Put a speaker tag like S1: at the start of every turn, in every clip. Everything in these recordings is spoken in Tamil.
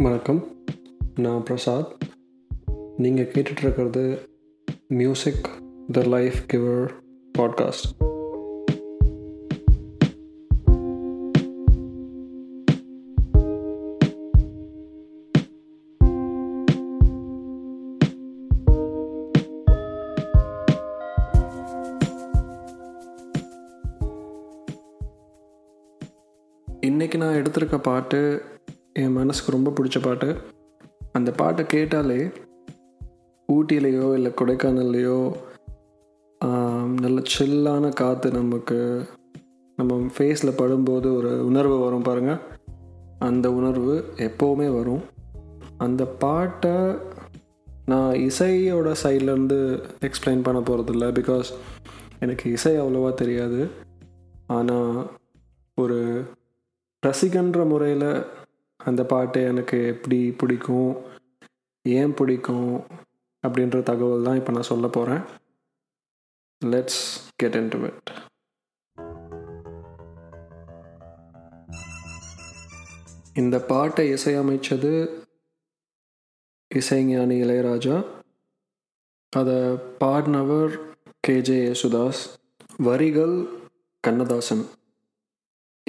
S1: வணக்கம். நான் பிரசாத். நீங்கள் கேட்டுட்ருக்கிறது music the life giver podcast இன்றைக்கி நான் எடுத்திருக்க பாட்டு என் மனசுக்கு ரொம்ப பிடிச்ச பாட்டு. அந்த பாட்டை கேட்டாலே ஊட்டியிலையோ இல்லை கொடைக்கானல்லையோ நல்ல சில்லான காற்று நமக்கு நம்ம ஃபேஸில் படும்போது ஒரு உணர்வு வரும் பாருங்கள் அந்த உணர்வு எப்போவுமே வரும். அந்த பாட்டை நான் இசையோட சைட்லேருந்து எக்ஸ்பிளைன் பண்ண போகிறதில்ல பிகாஸ் எனக்கு இசை அவ்வளோவா தெரியாது. ஆனால் ஒரு ரசிகன்ற முறையில் அந்த பாட்டு எனக்கு எப்படி பிடிக்கும் ஏன் பிடிக்கும் அப்படின்ற தகவல் தான் இப்போ நான் சொல்ல போகிறேன் let's get into it இந்த பாட்டை இசையமைச்சது இசைஞானி இளையராஜா. அதை பாடினவர் கேஜே யேசுதாஸ். வரிகள் கண்ணதாசன்.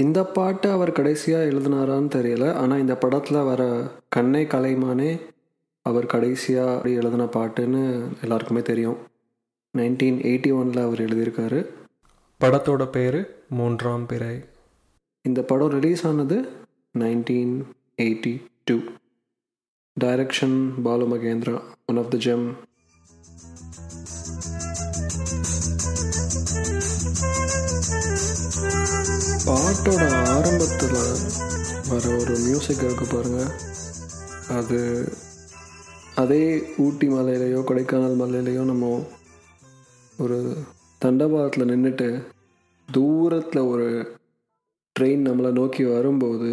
S1: இந்த பாட்டை அவர் கடைசியாக எழுதினாரான்னு தெரியல. ஆனால் இந்த படத்தில் வர கண்ணே கலைமானே அவர் கடைசியாக எழுதின பாட்டுன்னு எல்லாருக்குமே தெரியும். நைன்டீன் எயிட்டி ஒனில் அவர் எழுதியிருக்காரு. படத்தோட பேர் மூன்றாம் பிறை. இந்த படம் ரிலீஸ் ஆனது nineteen eighty two. Direction Balu Mahendra one of the gem பாட்டோட ஆரம்பத்தில் வர ஒரு மியூசிக் இருக்கு பாருங்கள் அது அதே ஊட்டி மலையிலையோ கொடைக்கானல் மலையிலையோ நம்ம ஒரு தண்டவாளத்தில் நின்றுட்டு தூரத்தில் ஒரு ட்ரெயின் நம்மளை நோக்கி வரும்போது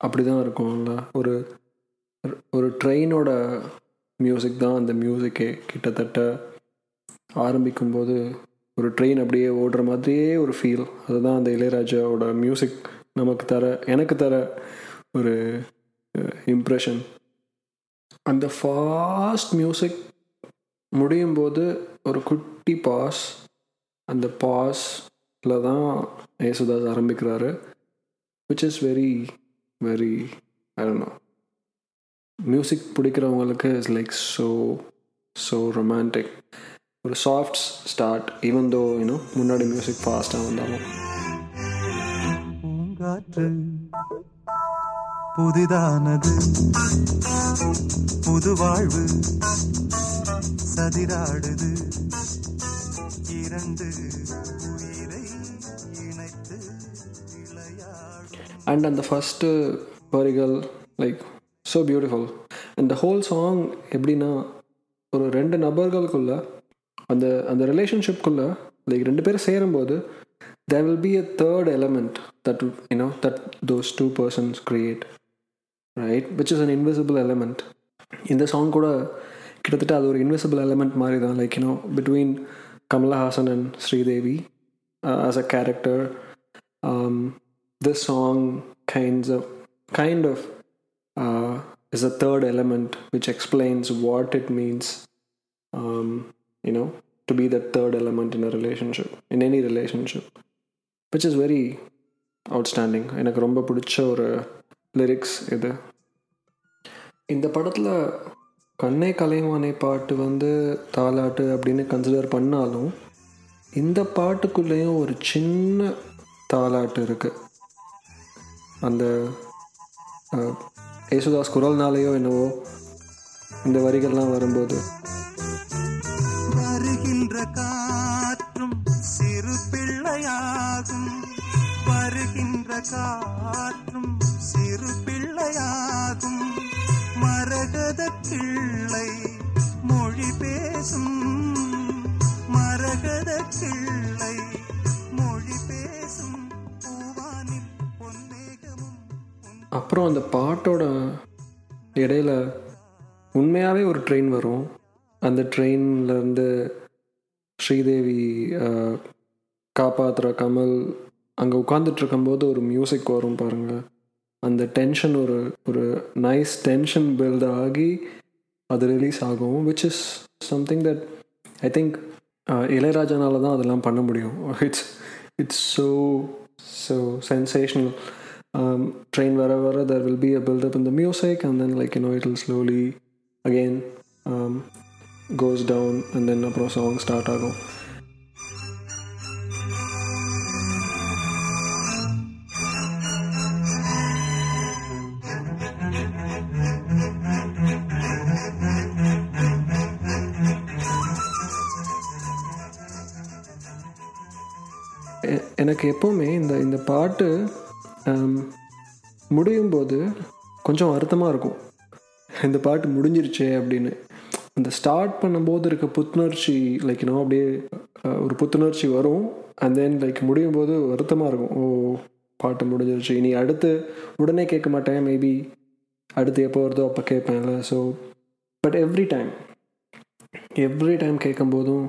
S1: அப்படி தான் இருக்கும்ல. ஒரு ஒரு ட்ரெயினோட மியூசிக் தான் அந்த மியூசிக்கே கிட்டத்தட்ட ஆரம்பிக்கும்போது ஒரு ட்ரெயின் அப்படியே ஓடுற மாதிரியே ஒரு ஃபீல் அதுதான் அந்த இளையராஜாவோட மியூசிக் நமக்கு தர எனக்கு தர ஒரு இம்ப்ரெஷன் அந்த ஃபாஸ்ட் மியூசிக் முடியும் போது ஒரு குட்டி பாஸ் அந்த பாஸில் தான் யேசுதாஸ் ஆரம்பிக்கிறாரு. Which is very very I don't know music பிடிக்கிறவங்களுக்கு is like so so romantic ஒரு soft start even though you know முன்னாடி மியூசிக் ஃபாஸ்ட்டாக வந்தாலும்.
S2: புதிதானது. புது வாழ்வு சதிராடுது. இரண்டு உயிரை இணைத்து
S1: அண்ட் அந்த ஃபஸ்ட்டு வரிகள் லைக் ஸோ பியூட்டிஃபுல் அந்த ஹோல் சாங் எப்படின்னா ஒரு ரெண்டு நபர்களுக்குள்ள அந்த அந்த ரிலேஷன்ஷிப்குள்ளே லைக் ரெண்டு பேரும் சேரும்போது there will be a third element that you know that those two persons create right which is an invisible element இந்த சாங் கூட கிட்டத்தட்ட அது ஒரு இன்விசிபிள் எலமெண்ட் மாதிரி தான் like you know between Kamal Haasan and Sridevi as a character this song kinds of kind of uh, is a third element which explains what it means um, you know to be that third element in a relationship in any relationship which is very outstanding. எனக்கு ரொம்ப பிடிச்ச ஒரு லிரிக்ஸ் இது. இந்த படத்தில் கண்ணை கலைவானை பாட்டு வந்து தாலாட்டு அப்படின்னு கன்சிடர் பண்ணாலும் இந்த பாட்டுக்குள்ளேயும் ஒரு சின்ன தாலாட்டு இருக்குது அந்த யேசுதாஸ் குரல்னாலேயோ என்னவோ இந்த வரிகள்லாம் வரும்போது
S2: வருகின்ற காற்றும் சிறு பிள்ளையாகும். வருகின்ற காற்றும் சிறு பிள்ளையாகும். மரகத கிள்ளை மொழி பேசும். மரகத கிள்ளை மொழி பேசும். பூவானில் பொன்மேகமும்
S1: அப்புறம் அந்த பாட்டோட இடையில உண்மையாகவே ஒரு ட்ரெயின் வரும். அந்த ட்ரெயின்லேருந்து ஸ்ரீதேவி காப்பாற்றுற கமல் அங்கே உட்காந்துட்டு இருக்கும்போது ஒரு மியூசிக் வரும் பாருங்கள் அந்த டென்ஷன் ஒரு ஒரு நைஸ் டென்ஷன் பில்ட் ஆகி அது ரிலீஸ் ஆகும் which is something that I think இளையராஜனால தான் அதெல்லாம் பண்ண முடியும். It's it's so so sensational train வர வர there will be a buildup in the music and then like you know it will slowly again goes down and then அப்புறம் சாங் ஸ்டார்ட் ஆகும். எ- எனக்கு எப்போவுமே இந்த இந்த பாட்டு um, முடியும் போது கொஞ்சம் வருத்தமாக இருக்கும். இந்த பாட்டு முடிஞ்சிருச்சே அப்படின்னு. அந்த ஸ்டார்ட் பண்ணும்போது இருக்க புத்துணர்ச்சி லைக் இன்னும் அப்படியே ஒரு புத்துணர்ச்சி வரும். அண்ட் தென் லைக் முடியும் போது வருத்தமாக இருக்கும். ஓ பாட்டு முடிஞ்சிருச்சு. இனி அடுத்து உடனே கேட்க மாட்டேன். மேபி அடுத்து எப்போ வருதோ அப்போ கேட்பேன்ல. So but every time every time கேட்கும்போதும்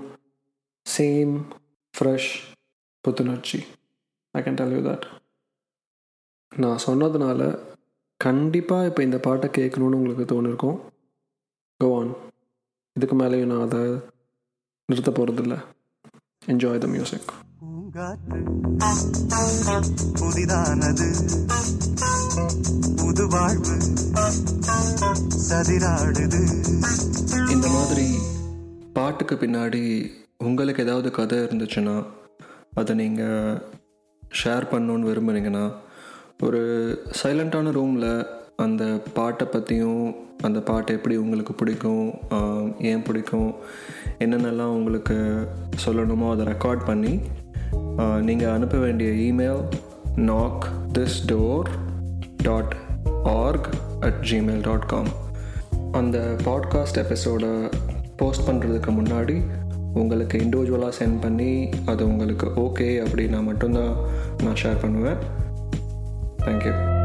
S1: same fresh புத்துணர்ச்சி. I can tell you that நான் சொன்னதுனால கண்டிப்பாக இப்போ இந்த பாட்டை கேட்கணுன்னு உங்களுக்கு தோணிருக்கும். கோ ஆன் இதுக்கு மேலேயும் நான் அதை நிறுத்த போகிறதில்ல என்ஜாய் த மியூசிக்
S2: பூங்காற்று. புதிதானது. புது வாழ்வு. சதிராடுது.
S1: இந்த மாதிரி பாட்டுக்கு பின்னாடி உங்களுக்கு ஏதாவது கதை இருந்துச்சுன்னா அதை நீங்கள் ஷேர் பண்ணணுன்னு விரும்புனீங்கன்னா ஒரு சைலண்ட்டான ரூமில் அந்த பாட்டை பற்றியும் அந்த பாட்டு எப்படி உங்களுக்கு பிடிக்கும் ஏன் பிடிக்கும் என்னென்னலாம் உங்களுக்கு சொல்லணுமோ அதை ரெக்கார்ட் பண்ணி நீங்கள் அனுப்ப வேண்டிய email knock this door dot org at gmail dot com அந்த பாட்காஸ்ட் எபிசோடை போஸ்ட் பண்ணுறதுக்கு முன்னாடி உங்களுக்கு இண்டிவிஜுவலாக சென்ட் பண்ணி அது உங்களுக்கு ஓகே அப்படின்னா மட்டும்தான் நான் ஷேர் பண்ணுவேன். Thank you